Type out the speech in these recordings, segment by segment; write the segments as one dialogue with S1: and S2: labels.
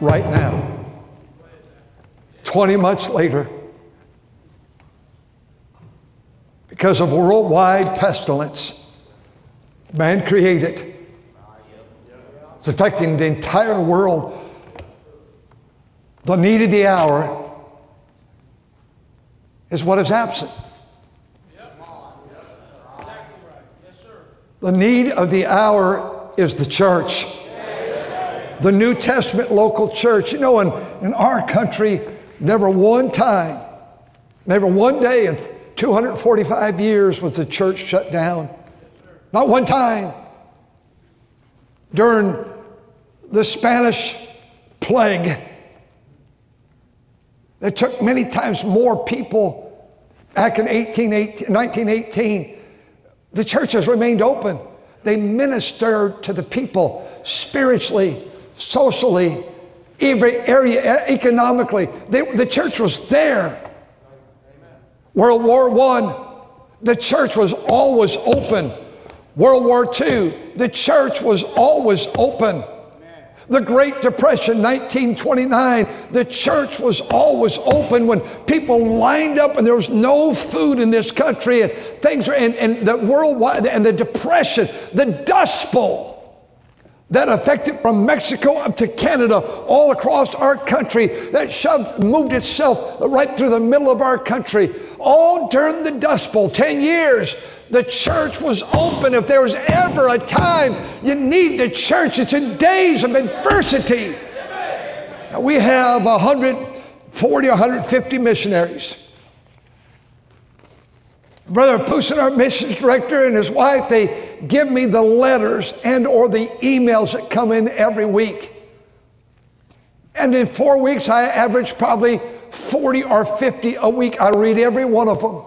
S1: right now. 20 months later, because of worldwide pestilence, man created. It's affecting the entire world. The need of the hour is what is absent. The need of the hour is the church the New Testament local church. You know, in, in our country, never one time, never one day in 245 years was the church shut down. Not one time. During the Spanish plague, it took many times more people back in 1918. The churches remained open. They ministered to the people spiritually, socially, every area, economically. They, the church was there. World War I, the church was always open. World War II, the church was always open. The Great Depression, 1929, the church was always open when people lined up and there was no food in this country and things were, and, and the worldwide, and the Depression, the Dust Bowl that affected from Mexico up to Canada, all across our country, that shoved, moved itself right through the middle of our country, all during the Dust Bowl, 10 years. The church was open. If there was ever a time you need the church, it's in days of adversity. Now, we have 140, 150 missionaries. Brother Pusin, our missions director, and his wife, they give me the letters and or the emails that come in every week. And in four weeks, I average probably 40 or 50 a week. I read every one of them.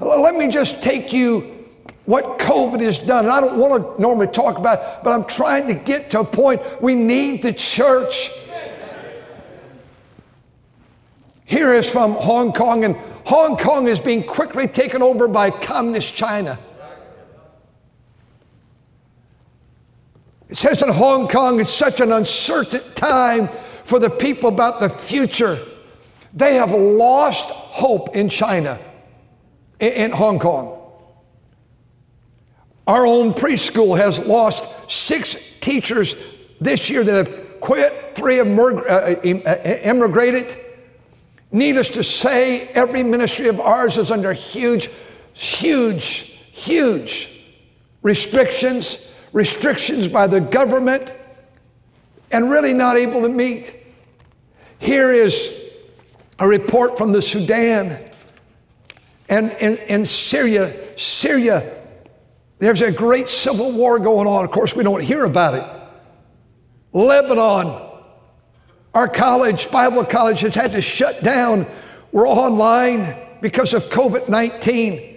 S1: Let me just take you what COVID has done. I don't want to normally talk about it, but I'm trying to get to a point we need the church. Here is from Hong Kong, and Hong Kong is being quickly taken over by communist China. It says in Hong Kong, it's such an uncertain time for the people about the future. They have lost hope in China, in, Hong Kong. Our own preschool has lost six teachers this year that have quit, three have emigrated. Uh, uh, Needless to say, every ministry of ours is under huge, huge, huge restrictions, restrictions by the government, and really not able to meet. Here is a report from the Sudan and in Syria. Syria, there's a great civil war going on. Of course, we don't hear about it. Lebanon, our college, Bible college, has had to shut down. We're online because of COVID 19.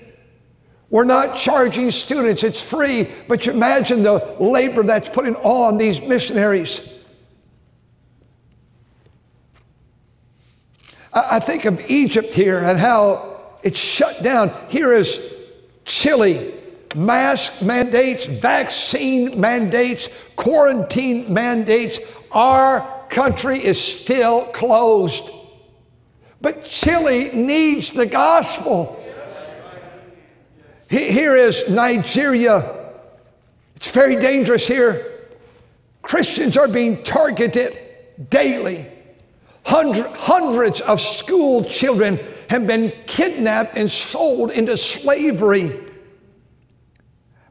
S1: We're not charging students, it's free, but you imagine the labor that's putting on these missionaries. I think of Egypt here and how it's shut down. Here is Chile, mask mandates, vaccine mandates, quarantine mandates. Our country is still closed. But Chile needs the gospel. Here is Nigeria. It's very dangerous here. Christians are being targeted daily. Hundreds of school children have been kidnapped and sold into slavery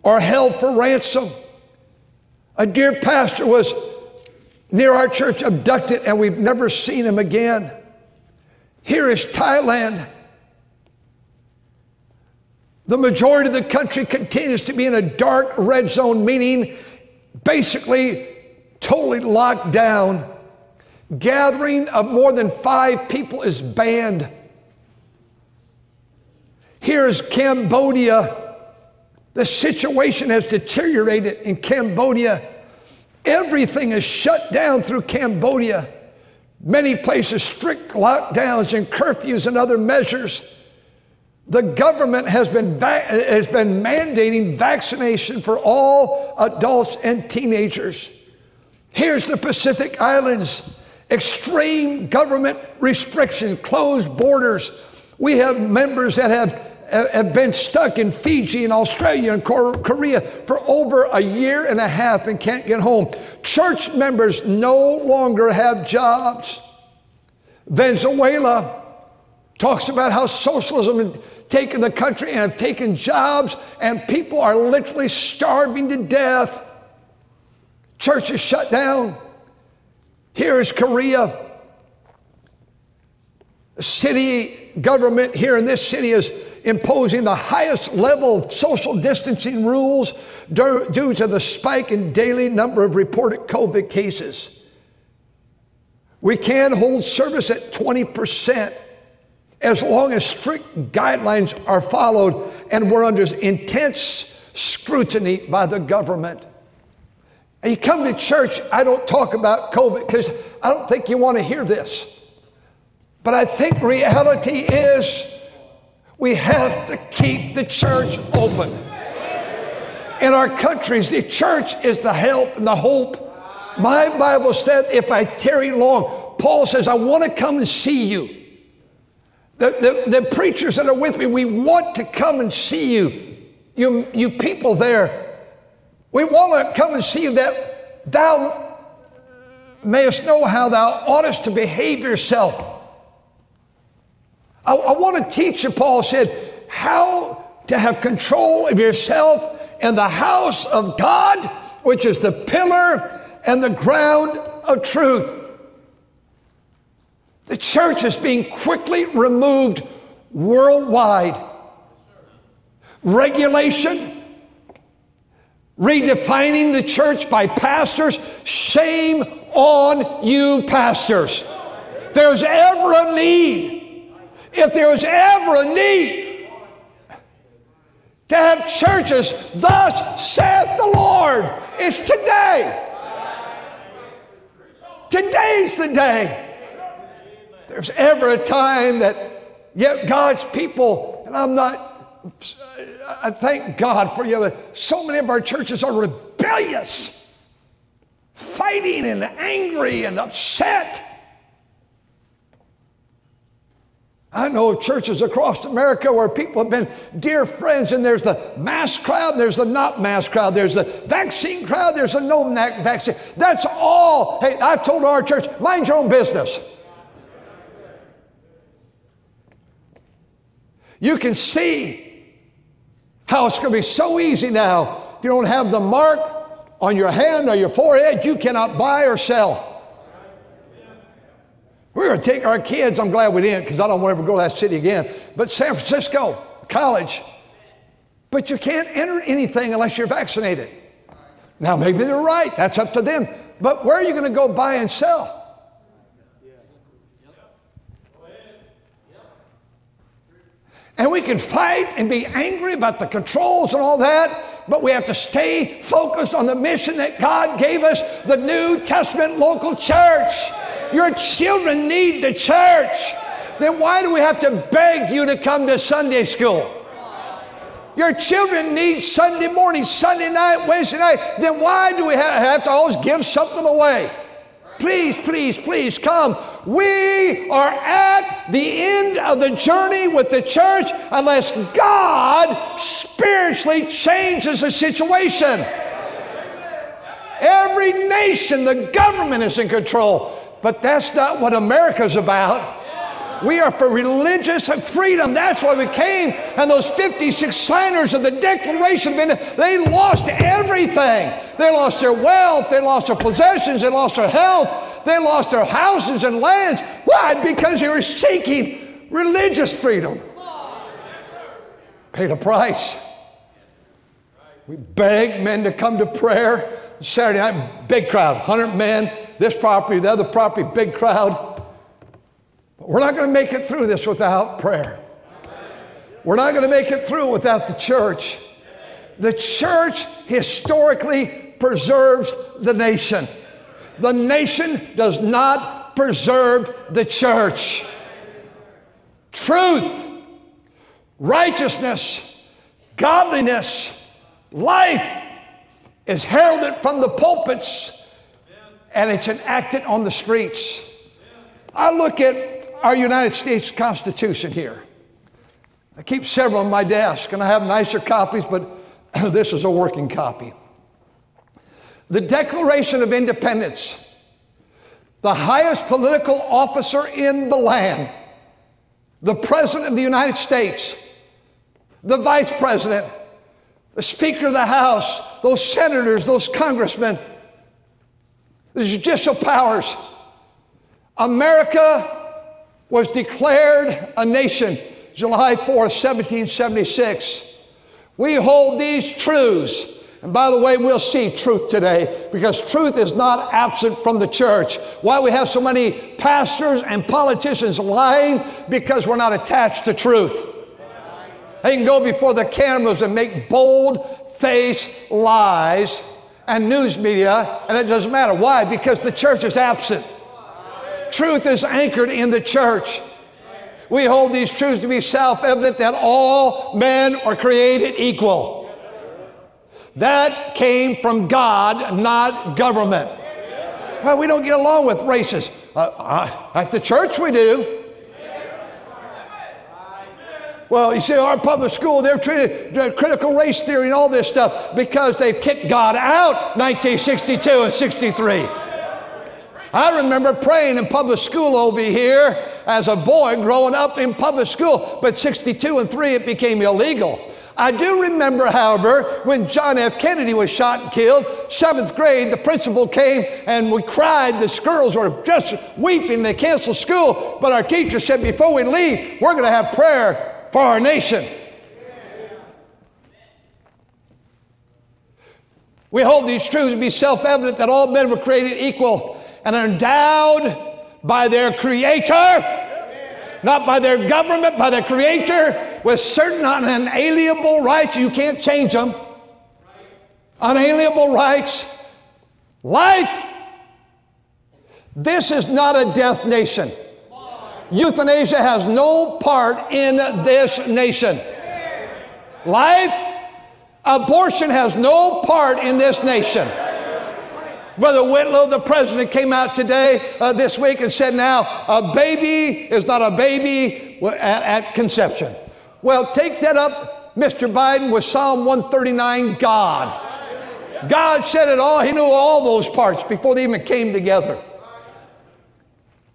S1: or held for ransom. A dear pastor was near our church abducted, and we've never seen him again. Here is Thailand. The majority of the country continues to be in a dark red zone, meaning basically totally locked down. Gathering of more than five people is banned. Here's Cambodia. The situation has deteriorated in Cambodia. Everything is shut down through Cambodia. Many places, strict lockdowns and curfews and other measures. The government has been, va- has been mandating vaccination for all adults and teenagers. Here's the Pacific Islands extreme government restrictions, closed borders. We have members that have have been stuck in Fiji and Australia and Korea for over a year and a half and can't get home. Church members no longer have jobs. Venezuela talks about how socialism taken the country and have taken jobs, and people are literally starving to death. Churches shut down. Here is Korea. The city government here in this city is imposing the highest level of social distancing rules due to the spike in daily number of reported COVID cases. We can hold service at 20% as long as strict guidelines are followed and we're under intense scrutiny by the government. And you come to church, I don't talk about COVID because I don't think you want to hear this. But I think reality is we have to keep the church open. In our countries, the church is the help and the hope. My Bible said, if I tarry long, Paul says, I want to come and see you. The, the, the preachers that are with me, we want to come and see you. You, you people there, we want to come and see you that thou mayest know how thou oughtest to behave yourself I, I want to teach you, Paul said, how to have control of yourself in the house of God, which is the pillar and the ground of truth. The church is being quickly removed worldwide. Regulation, redefining the church by pastors. Shame on you, pastors. There's ever a need if there's ever a need to have churches, thus saith the Lord, it's today. Today's the day. There's ever a time that yet God's people, and I'm not, I thank God for you, but so many of our churches are rebellious, fighting and angry and upset. I know churches across America where people have been dear friends, and there's the mass crowd, there's the not mass crowd, there's the vaccine crowd, there's the no vaccine. That's all. Hey, I told our church, mind your own business. You can see how it's going to be so easy now. If you don't have the mark on your hand or your forehead, you cannot buy or sell. We're going to take our kids. I'm glad we didn't because I don't want to ever go to that city again. But San Francisco, college. But you can't enter anything unless you're vaccinated. Now, maybe they're right. That's up to them. But where are you going to go buy and sell? And we can fight and be angry about the controls and all that, but we have to stay focused on the mission that God gave us the New Testament local church. Your children need the church. Then why do we have to beg you to come to Sunday school? Your children need Sunday morning, Sunday night, Wednesday night. Then why do we have to always give something away? Please, please, please come. We are at the end of the journey with the church unless God spiritually changes the situation. Every nation, the government is in control. But that's not what America's about. We are for religious freedom. That's why we came. And those 56 signers of the Declaration of Independence, they lost everything. They lost their wealth, they lost their possessions, they lost their health, they lost their houses and lands. Why? Because they were seeking religious freedom. Paid a price. We begged men to come to prayer. Saturday night, big crowd, 100 men this property, the other property, big crowd. We're not going to make it through this without prayer. We're not going to make it through without the church. The church historically preserves the nation. The nation does not preserve the church. Truth, righteousness, godliness, life is heralded from the pulpits and it's enacted on the streets. I look at our United States Constitution here. I keep several on my desk and I have nicer copies, but this is a working copy. The Declaration of Independence, the highest political officer in the land, the President of the United States, the Vice President, the Speaker of the House, those senators, those congressmen, the judicial powers. America was declared a nation July 4th, 1776. We hold these truths. And by the way, we'll see truth today because truth is not absent from the church. Why we have so many pastors and politicians lying? Because we're not attached to truth. They can go before the cameras and make bold face lies and news media, and it doesn't matter. Why? Because the church is absent. Truth is anchored in the church. We hold these truths to be self evident that all men are created equal. That came from God, not government. Well, we don't get along with races. Uh, uh, at the church, we do. Well, you see, our public school, they're treated critical race theory and all this stuff because they've kicked God out 1962 and 63. I remember praying in public school over here as a boy growing up in public school, but 62 and 3 it became illegal. I do remember, however, when John F. Kennedy was shot and killed, seventh grade, the principal came and we cried. The girls were just weeping. They canceled school. But our teacher said, before we leave, we're going to have prayer for our nation. We hold these truths to be self evident that all men were created equal and are endowed by their Creator, not by their government, by their Creator, with certain unalienable rights. You can't change them. Unalienable rights. Life. This is not a death nation. Euthanasia has no part in this nation. Life, abortion has no part in this nation. Brother Whitlow, the president, came out today, uh, this week, and said, Now, a baby is not a baby at, at conception. Well, take that up, Mr. Biden, with Psalm 139 God. God said it all. He knew all those parts before they even came together.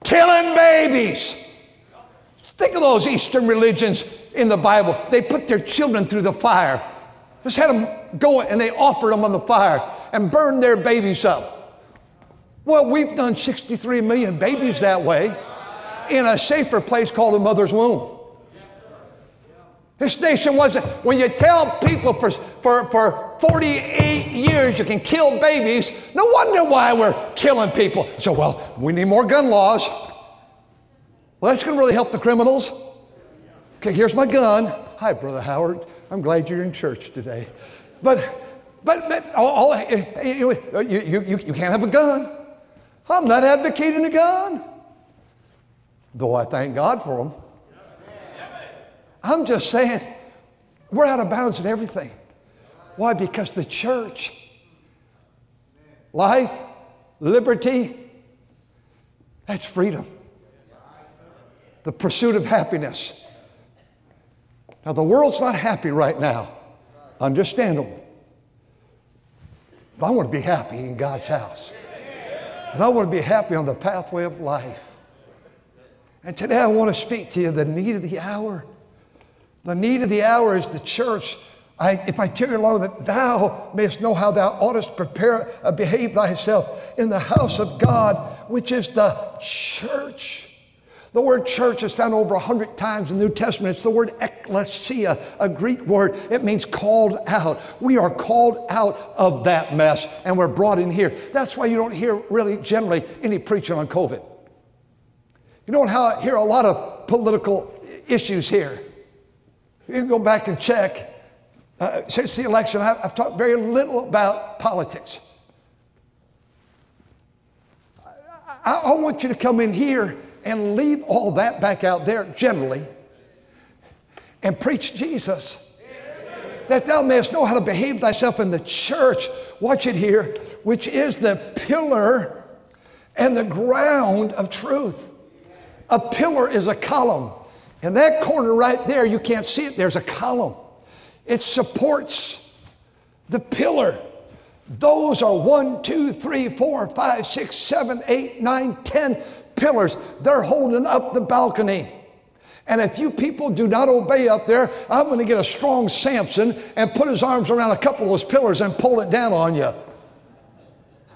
S1: Killing babies. Think of those Eastern religions in the Bible. They put their children through the fire. Just had them go and they offered them on the fire and burned their babies up. Well, we've done 63 million babies that way in a safer place called a mother's womb. This nation wasn't, when you tell people for, for, for 48 years you can kill babies, no wonder why we're killing people. So, well, we need more gun laws. Well, that's going to really help the criminals. Okay, here's my gun. Hi, Brother Howard. I'm glad you're in church today. But, but, but all, all, you, you, you, you can't have a gun. I'm not advocating a gun, though I thank God for them. I'm just saying, we're out of bounds in everything. Why? Because the church, life, liberty, that's freedom the pursuit of happiness. Now, the world's not happy right now. Understandable. But I want to be happy in God's house. And I want to be happy on the pathway of life. And today I want to speak to you the need of the hour. The need of the hour is the church. I, if I tarry long, that thou mayest know how thou oughtest prepare, uh, behave thyself in the house of God, which is the church. The word church is found over a hundred times in the New Testament. It's the word ecclesia, a Greek word. It means called out. We are called out of that mess and we're brought in here. That's why you don't hear really generally any preaching on COVID. You don't hear a lot of political issues here. You can go back and check. Uh, since the election, I've talked very little about politics. I want you to come in here and leave all that back out there generally and preach Jesus. That thou mayest know how to behave thyself in the church. Watch it here, which is the pillar and the ground of truth. A pillar is a column. In that corner right there, you can't see it, there's a column. It supports the pillar. Those are one, two, three, four, five, six, seven, eight, nine, ten pillars. They're holding up the balcony. And if you people do not obey up there, I'm going to get a strong Samson and put his arms around a couple of those pillars and pull it down on you.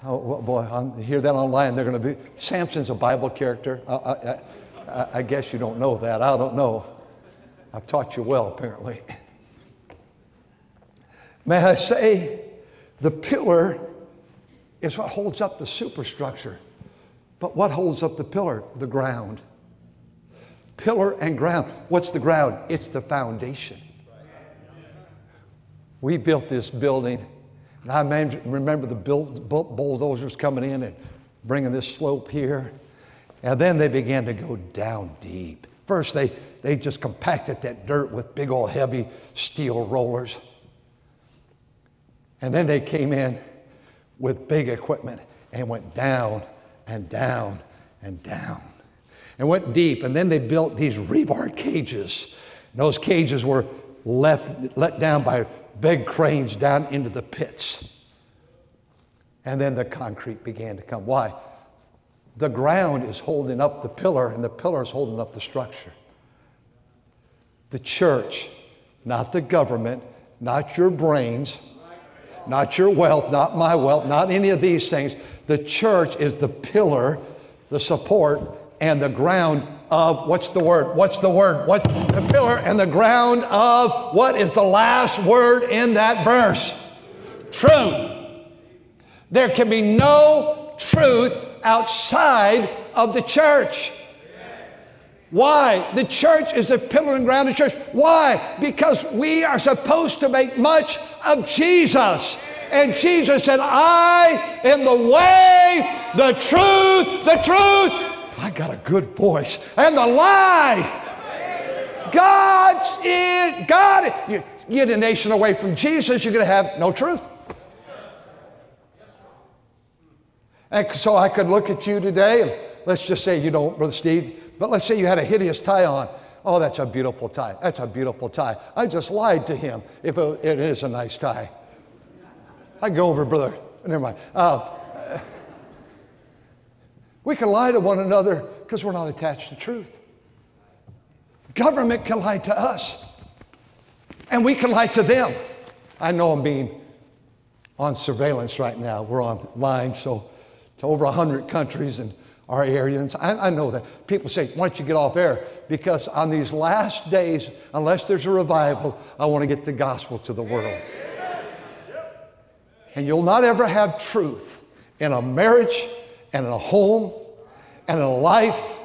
S1: Oh, well, boy, I hear that online. They're going to be. Samson's a Bible character. I, I, I, I guess you don't know that. I don't know. I've taught you well, apparently. May I say, the pillar is what holds up the superstructure. But what holds up the pillar? The ground. Pillar and ground. What's the ground? It's the foundation. We built this building, and I remember the bulldozers coming in and bringing this slope here. And then they began to go down deep. First, they, they just compacted that dirt with big old heavy steel rollers. And then they came in with big equipment and went down and down and down and went deep. And then they built these rebar cages. And those cages were left, let down by big cranes down into the pits. And then the concrete began to come. Why? The ground is holding up the pillar, and the pillar is holding up the structure. The church, not the government, not your brains, not your wealth, not my wealth, not any of these things. The church is the pillar, the support, and the ground of what's the word? What's the word? What's the pillar and the ground of what is the last word in that verse? Truth. There can be no truth outside of the church. Why? The church is the pillar and ground of the church. Why? Because we are supposed to make much of Jesus. And Jesus said, I am the way, the truth, the truth. I got a good voice. And the life. God is, God, you get a nation away from Jesus, you're going to have no truth. And so I could look at you today, and let's just say you don't, Brother Steve, but let's say you had a hideous tie on. Oh, that's a beautiful tie. That's a beautiful tie. I just lied to him if it, is a nice tie. I go over, brother. Never mind. Uh, we can lie to one another because we're not attached to truth. Government can lie to us, and we can lie to them. I know I'm being on surveillance right now. We're online, so to over 100 countries and our areas. I, I, know that. People say, why don't you get off air? Because on these last days, unless there's a revival, I want to get the gospel to the world. And you'll not ever have truth in a marriage and in a home and in a life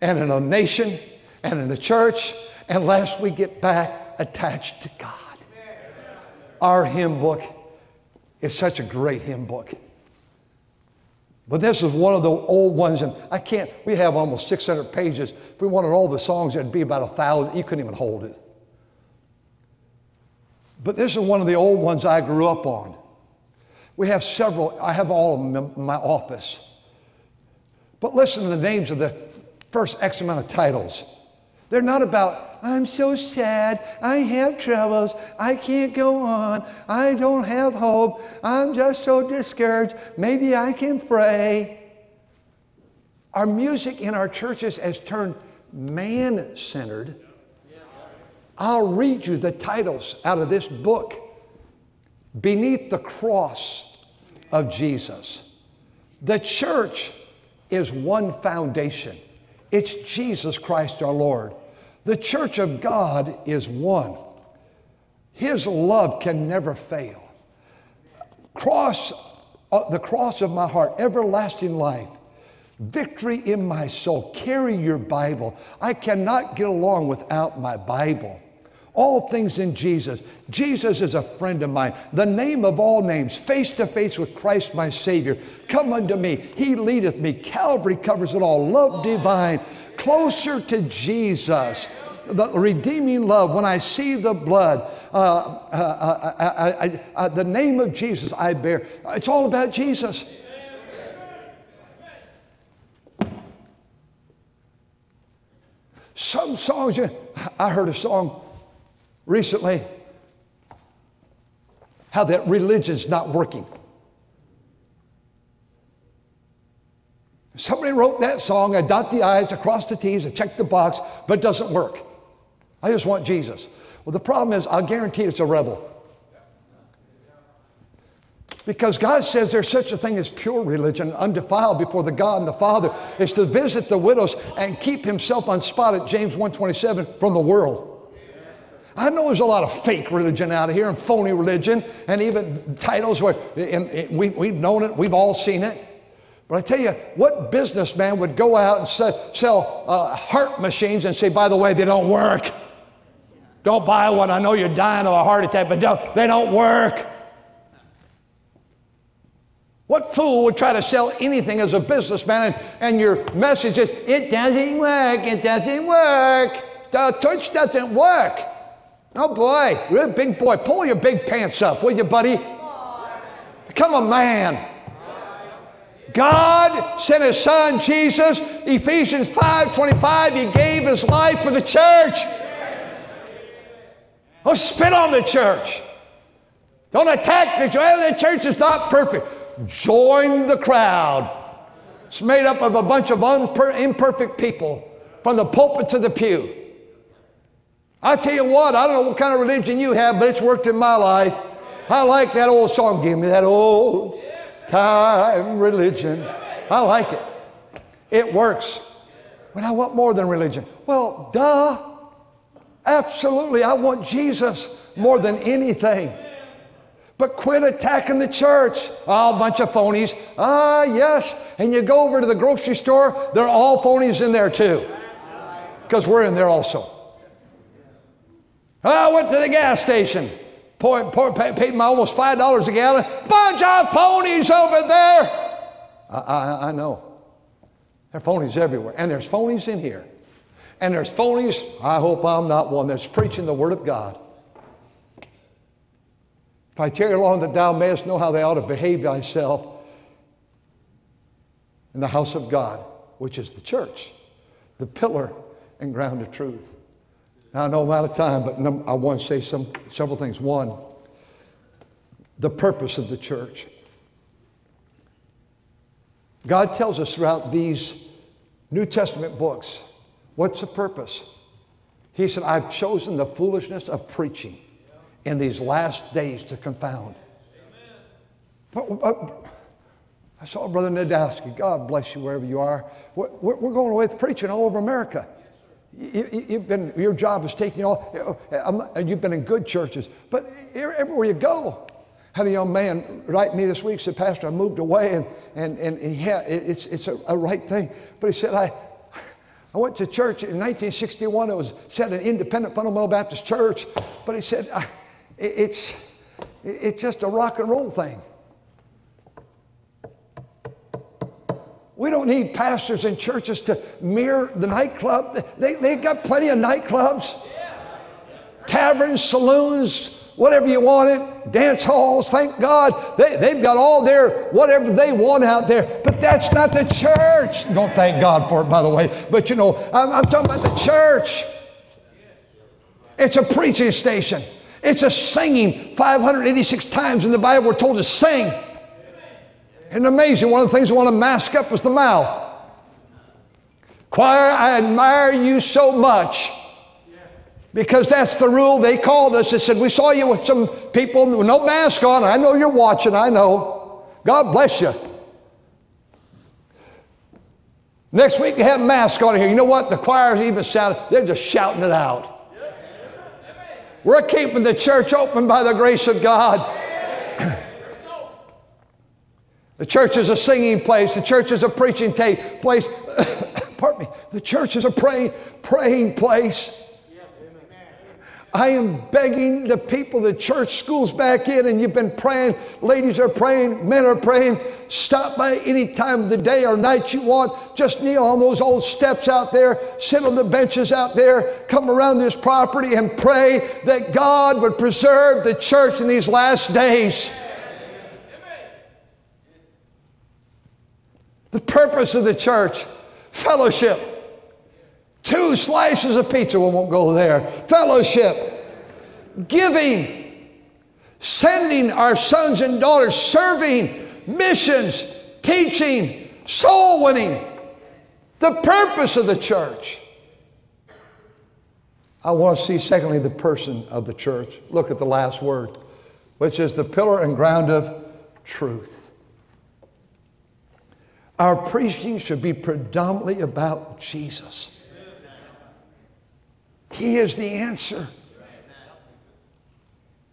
S1: and in a nation and in a church unless we get back attached to God. Our hymn book is such a great hymn book. But this is one of the old ones, and I can't, we have almost 600 pages. If we wanted all the songs, it'd be about a thousand. You couldn't even hold it. But this is one of the old ones I grew up on. We have several, I have all of them in my office. But listen to the names of the first X amount of titles. They're not about, I'm so sad, I have troubles, I can't go on, I don't have hope, I'm just so discouraged, maybe I can pray. Our music in our churches has turned man centered. I'll read you the titles out of this book Beneath the Cross of Jesus. The church is one foundation. It's Jesus Christ our Lord. The church of God is one. His love can never fail. Cross, uh, the cross of my heart, everlasting life, victory in my soul. Carry your Bible. I cannot get along without my Bible. All things in Jesus. Jesus is a friend of mine. The name of all names, face to face with Christ my Savior. Come unto me. He leadeth me. Calvary covers it all. Love divine. Closer to Jesus. The redeeming love. When I see the blood, uh, uh, uh, uh the name of Jesus I bear. It's all about Jesus. Some songs, I heard a song recently how that religion's not working. Somebody wrote that song, I dot the I's, across the T's, I check the box, but it doesn't work. I just want Jesus. Well, the problem is, I'll guarantee it's a rebel. Because God says there's such a thing as pure religion, undefiled before the God and the Father, is to visit the widows and keep himself unspotted, James 127, from the world. I know there's a lot of fake religion out here and phony religion and even titles where and, and we, we've known it, we've all seen it. But I tell you, what businessman would go out and sell, sell uh, heart machines and say, by the way, they don't work? Don't buy one. I know you're dying of a heart attack, but don't, they don't work. What fool would try to sell anything as a businessman and, and your message is, it doesn't work, it doesn't work, the church doesn't work. Oh boy, you're a big boy. Pull your big pants up, will you, buddy? Become a man. God sent his son Jesus, Ephesians 5 25, he gave his life for the church. Don't spit on the church. Don't attack the church. The church is not perfect. Join the crowd. It's made up of a bunch of imperfect people from the pulpit to the pew. I tell you what, I don't know what kind of religion you have, but it's worked in my life. I like that old song. Give me that old time religion. I like it. It works. But I want more than religion. Well, duh. Absolutely. I want Jesus more than anything. But quit attacking the church. Oh, a bunch of phonies. Ah, yes. And you go over to the grocery store, they're all phonies in there too. Because we're in there also. I went to the gas station, paid my almost $5 a gallon. Bunch of phonies over there. I, I, I know. There are phonies everywhere. And there's phonies in here. And there's phonies, I hope I'm not one, that's preaching the Word of God. If I tarry along that thou mayest know how thou ought to behave thyself in the house of God, which is the church, the pillar and ground of truth. Now, I know I'm out of time, but I want to say some, several things. One, the purpose of the church. God tells us throughout these New Testament books what's the purpose? He said, I've chosen the foolishness of preaching in these last days to confound. But, but, I saw Brother Nadowski. God bless you wherever you are. We're, we're going away with preaching all over America. You, have been, your job is taking you all, and you've been in good churches, but everywhere you go. Had a young man write me this week, said, Pastor, I moved away, and, and, and yeah, it's, it's a, a right thing. But he said, I, I went to church in 1961. It was said an independent fundamental Baptist church. But he said, it's, it's just a rock and roll thing. We don't need pastors and churches to mirror the nightclub. They, they got plenty of nightclubs, taverns, saloons, whatever you want it, dance halls. Thank God they, they've got all their whatever they want out there. But that's not the church. Don't thank God for it, by the way. But you know, I'm, I'm talking about the church. It's a preaching station. It's a singing. 586 times in the Bible we're told to sing. And amazing, one of the things I want to mask up was the mouth. Choir, I admire you so much because that's the rule. They called us. They said, We saw you with some people with no mask on. I know you're watching. I know. God bless you. Next week you have masks on here. You know what? The choir's even shouting. They're just shouting it out. We're keeping the church open by the grace of God. The church is a singing place. The church is a preaching place. Pardon me. The church is a praying, praying place. I am begging the people, the church schools back in, and you've been praying. Ladies are praying, men are praying. Stop by any time of the day or night you want. Just kneel on those old steps out there, sit on the benches out there, come around this property and pray that God would preserve the church in these last days. The purpose of the church, fellowship. Two slices of pizza, we won't go there. Fellowship, giving, sending our sons and daughters, serving, missions, teaching, soul winning. The purpose of the church. I want to see, secondly, the person of the church. Look at the last word, which is the pillar and ground of truth. Our preaching should be predominantly about Jesus. He is the answer.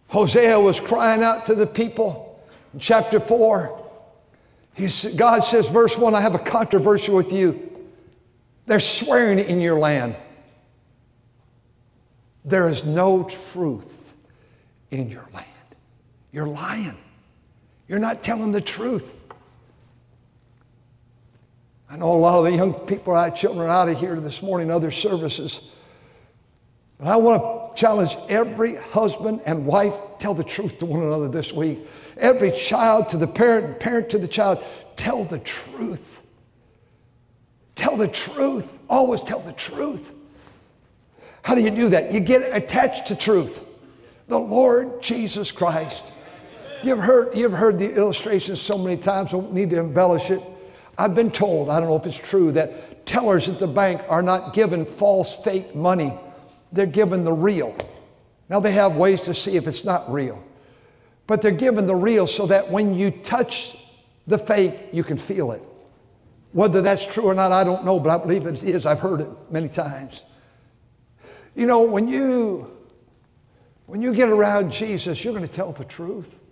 S1: Hosea was crying out to the people in chapter 4. He's, God says, verse 1, I have a controversy with you. They're swearing in your land. There is no truth in your land. You're lying. You're not telling the truth. I know a lot of the young people, our children are out of here this morning, other services. But I want to challenge every husband and wife, tell the truth to one another this week. Every child to the parent and parent to the child, tell the truth. Tell the truth. Always tell the truth. How do you do that? You get attached to truth. The Lord Jesus Christ. You've heard, you've heard the illustrations so many times, I don't need to embellish it. I've been told, I don't know if it's true, that tellers at the bank are not given false, fake money they're given the real. Now, they have ways to see if it's not real, but they're given the real so that when you touch the fake, you can feel it. Whether that's true or not, I don't know, but I believe it is. I've heard it many times. You know, when you when you get around Jesus, you're going to tell the truth.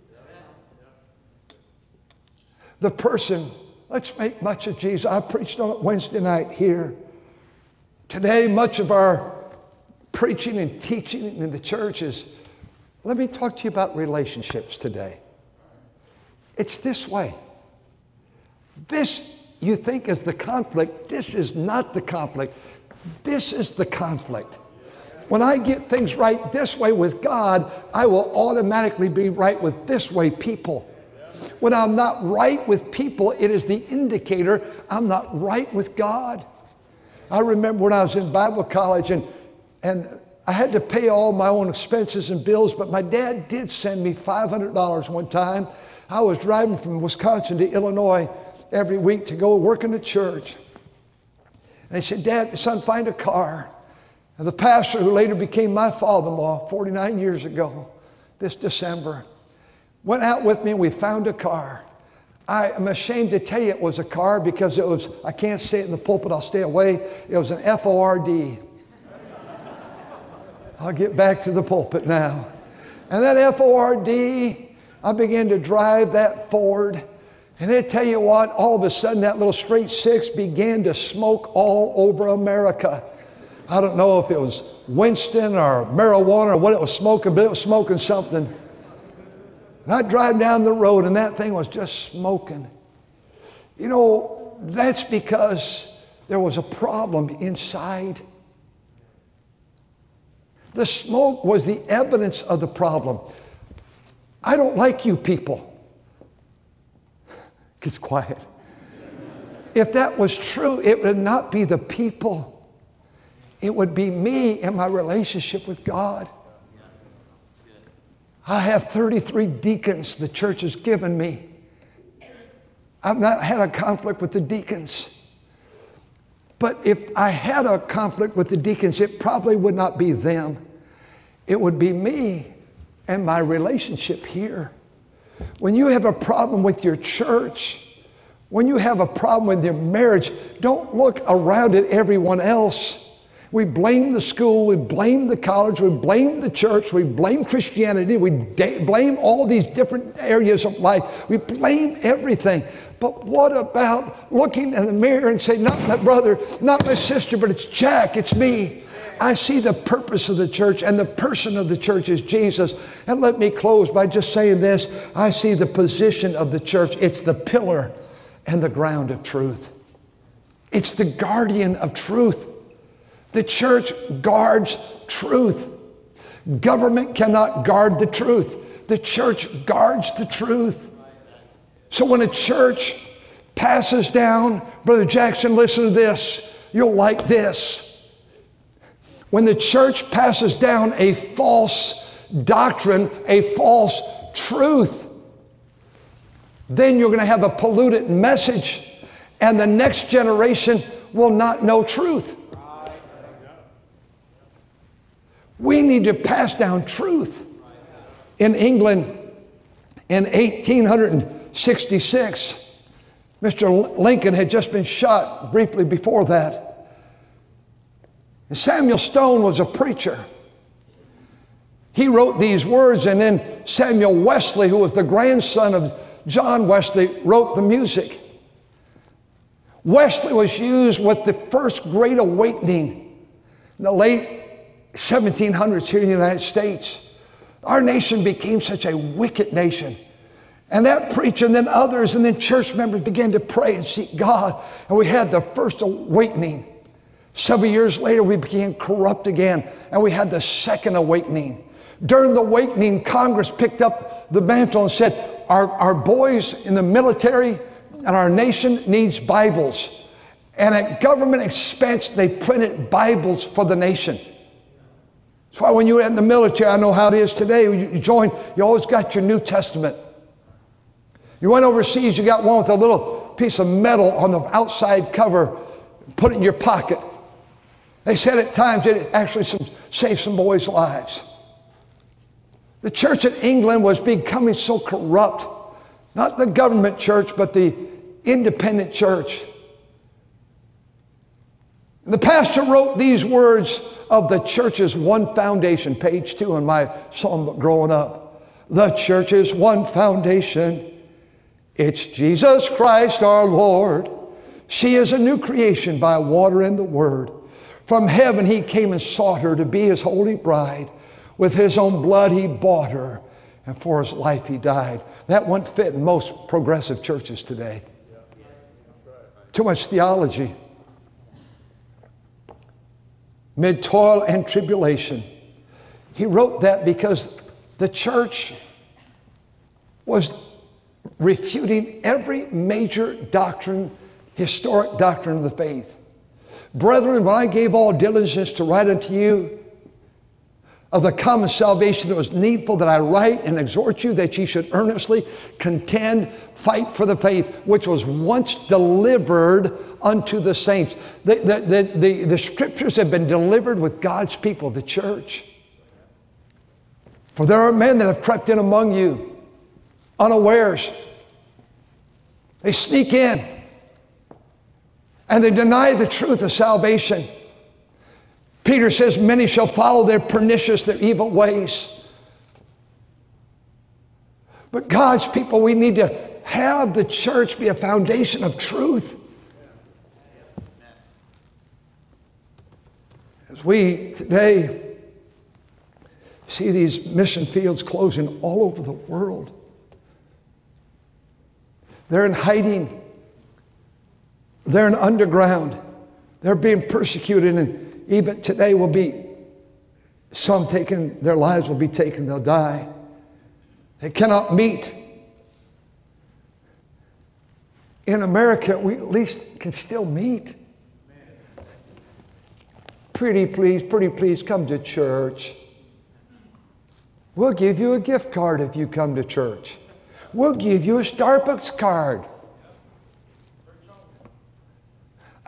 S1: The person, let's make much of Jesus. I preached on it Wednesday night here. Today, much of our preaching and teaching in the churches. Let me talk to you about relationships today. It's this way. This you think is the conflict. This is not the conflict. This is the conflict. When I get things right this way with God, I will automatically be right with this way people. When I'm not right with people, it is the indicator I'm not right with God. I remember when I was in Bible college and and I had to pay all my own expenses and bills, but my dad did send me $500 one time. I was driving from Wisconsin to Illinois every week to go work in the church. And he said, Dad, son, find a car. And the pastor who later became my father in law 49 years ago, this December, went out with me and we found a car. I am ashamed to tell you it was a car because it was, I can't say it in the pulpit, I'll stay away. It was an F O R D. I'll get back to the pulpit now. And that F O R D, I began to drive that Ford. And they tell you what, all of a sudden that little straight six began to smoke all over America. I don't know if it was Winston or marijuana or what it was smoking, but it was smoking something. And I'd drive down the road and that thing was just smoking. You know, that's because there was a problem inside. The smoke was the evidence of the problem. I don't like you people. Gets quiet. If that was true, it would not be the people. It would be me and my relationship with God. I have 33 deacons the church has given me. I've not had a conflict with the deacons. But if I had a conflict with the deacons, it probably would not be them. It would be me and my relationship here. When you have a problem with your church When you have a problem with your marriage, don't look around at everyone else. We blame the school, we blame the college, we blame the church, we blame Christianity, we da- blame all these different areas of life. We blame everything. But what about looking in the mirror and say, not my brother, not my sister, but it's Jack, it's me. I see the purpose of the church and the person of the church is Jesus. And let me close by just saying this I see the position of the church. It's the pillar and the ground of truth, it's the guardian of truth. The church guards truth. Government cannot guard the truth. The church guards the truth. So when a church passes down, Brother Jackson, listen to this. You'll like this. When the church passes down a false doctrine, a false truth, then you're going to have a polluted message, and the next generation will not know truth. We need to pass down truth. In England in 1866, Mr. Lincoln had just been shot briefly before that. And Samuel Stone was a preacher. He wrote these words, and then Samuel Wesley, who was the grandson of John Wesley, wrote the music. Wesley was used with the first great awakening in the late 1700s here in the United States. Our nation became such a wicked nation. And that preacher, and then others, and then church members began to pray and seek God. And we had the first awakening. Several years later, we became corrupt again, and we had the second awakening. During the awakening, Congress picked up the mantle and said, Our, our boys in the military and our nation needs Bibles. And at government expense, they printed Bibles for the nation. That's why when you were in the military, I know how it is today. You join, you always got your New Testament. You went overseas, you got one with a little piece of metal on the outside cover, put it in your pocket. They said at times it actually some, saved some boys' lives. The church in England was becoming so corrupt. Not the government church, but the independent church. The pastor wrote these words of the church's one foundation, page two in my psalm growing up. The church's one foundation. It's Jesus Christ our Lord. She is a new creation by water and the word. From heaven he came and sought her to be his holy bride. With his own blood he bought her, and for his life he died. That won't fit in most progressive churches today. Too much theology mid toil and tribulation. He wrote that because the church was refuting every major doctrine, historic doctrine of the faith. Brethren, when I gave all diligence to write unto you of the common salvation it was needful, that I write and exhort you that ye should earnestly contend, fight for the faith which was once delivered unto the saints. The, the, the, the, the scriptures have been delivered with God's people, the church. For there are men that have crept in among you unawares. They sneak in and they deny the truth of salvation. Peter says, Many shall follow their pernicious, their evil ways. But God's people, we need to have the church be a foundation of truth. As we today see these mission fields closing all over the world, they're in hiding, they're in underground, they're being persecuted, and even today will be some taken, their lives will be taken, they'll die. They cannot meet. In America, we at least can still meet. Pretty please, pretty please come to church. We'll give you a gift card if you come to church. We'll give you a Starbucks card.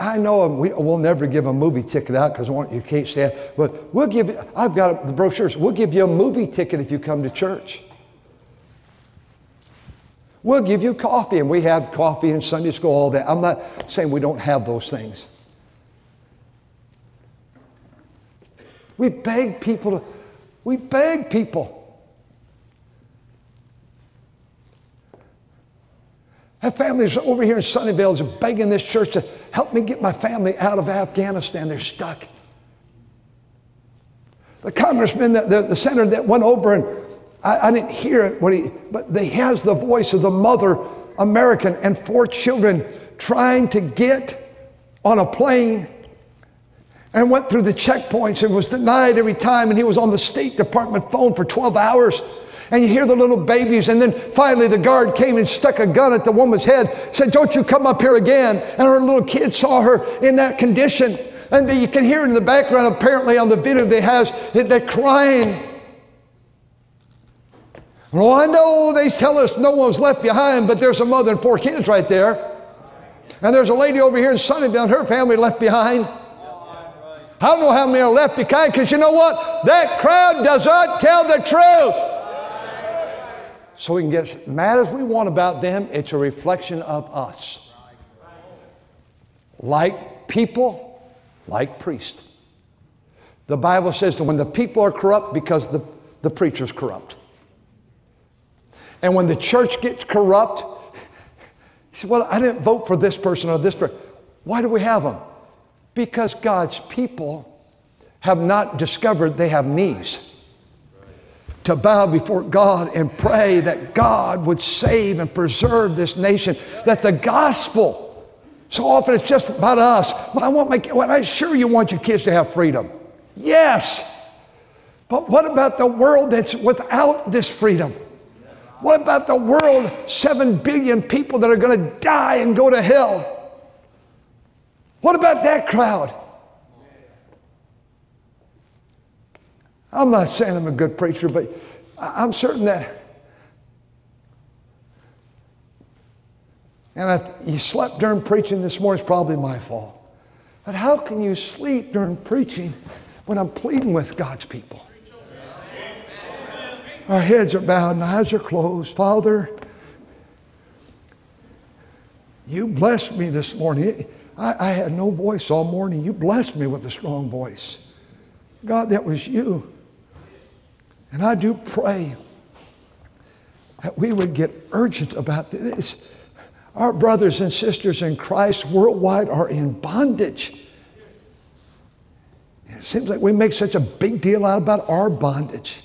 S1: I know we, will never give a movie ticket out because you can't stand, but we'll give you, I've got the brochures, we'll give you a movie ticket if you come to church. We'll give you coffee, and we have coffee in Sunday school, all that. I'm not saying we don't have those things. We beg people to, we beg people. Have families over here in Sunnyvale are begging this church to help me get my family out of Afghanistan. They're stuck. The congressman, the, the, the senator that went over and I, I, didn't hear it, what he, but he has the voice of the mother, American, and four children trying to get on a plane and went through the checkpoints and was denied every time. And he was on the State Department phone for 12 hours. And you hear the little babies. And then finally, the guard came and stuck a gun at the woman's head, said, Don't you come up here again. And her little kid saw her in that condition. And you can hear in the background, apparently, on the video they has, they're crying. Well, I know they tell us no one's left behind, but there's a mother and four kids right there. And there's a lady over here in Sunnyvale, her family left behind. I don't know how many are left behind because you know what? That crowd does not tell the truth. So we can get as mad as we want about them, it's a reflection of us. Like people, like priests. The Bible says that when the people are corrupt, because the, the preacher's corrupt. And when the church gets corrupt, you say, Well, I didn't vote for this person or this person. Why do we have them? Because God's people have not discovered they have knees to bow before God and pray that God would save and preserve this nation, that the gospel, so often it's just about us. I want my, well, I sure you want your kids to have freedom. Yes. But what about the world that's without this freedom? What about the world, seven billion people that are going to die and go to hell? What about that crowd? I'm not saying I'm a good preacher, but I'm certain that. And I, you slept during preaching this morning, it's probably my fault. But how can you sleep during preaching when I'm pleading with God's people? Our heads are bowed and eyes are closed. Father, you blessed me this morning. I, I, had no voice all morning. You blessed me with a strong voice. God, that was you. And I do pray that we would get urgent about this. Our brothers and sisters in Christ worldwide are in bondage. It seems like we make such a big deal out about our bondage.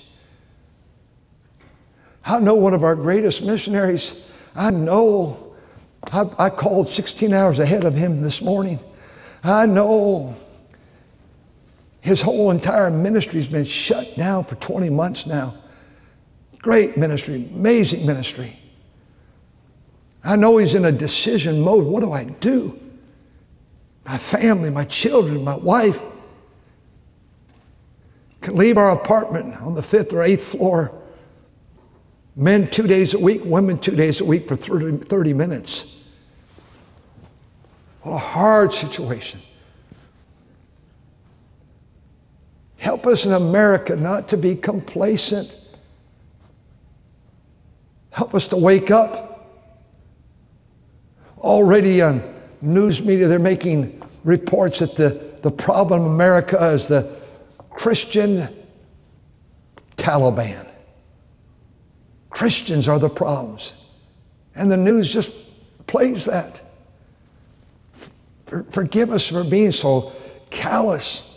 S1: I know one of our greatest missionaries. I know I, I called 16 hours ahead of him this morning. I know his whole entire ministry has been shut down for 20 months now. Great ministry, amazing ministry. I know he's in a decision mode. What do I do? My family, my children, my wife can leave our apartment on the fifth or eighth floor. Men two days a week, women two days a week for 30, 30 minutes. What a hard situation. Us in America not to be complacent. Help us to wake up. Already on news media, they're making reports that the, the problem in America is the Christian Taliban. Christians are the problems. And the news just plays that. For, forgive us for being so callous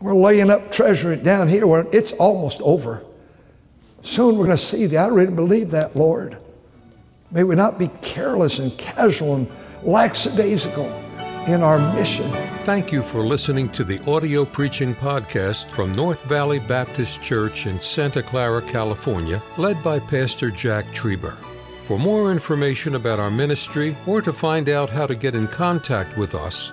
S1: we're laying up treasure down here where it's almost over. Soon we're going to see that. I really believe that, Lord. May we not be careless and casual and lackadaisical in our mission.
S2: Thank you for listening to the audio preaching podcast from North Valley Baptist Church in Santa Clara, California, led by Pastor Jack Trieber. For more information about our ministry or to find out how to get in contact with us,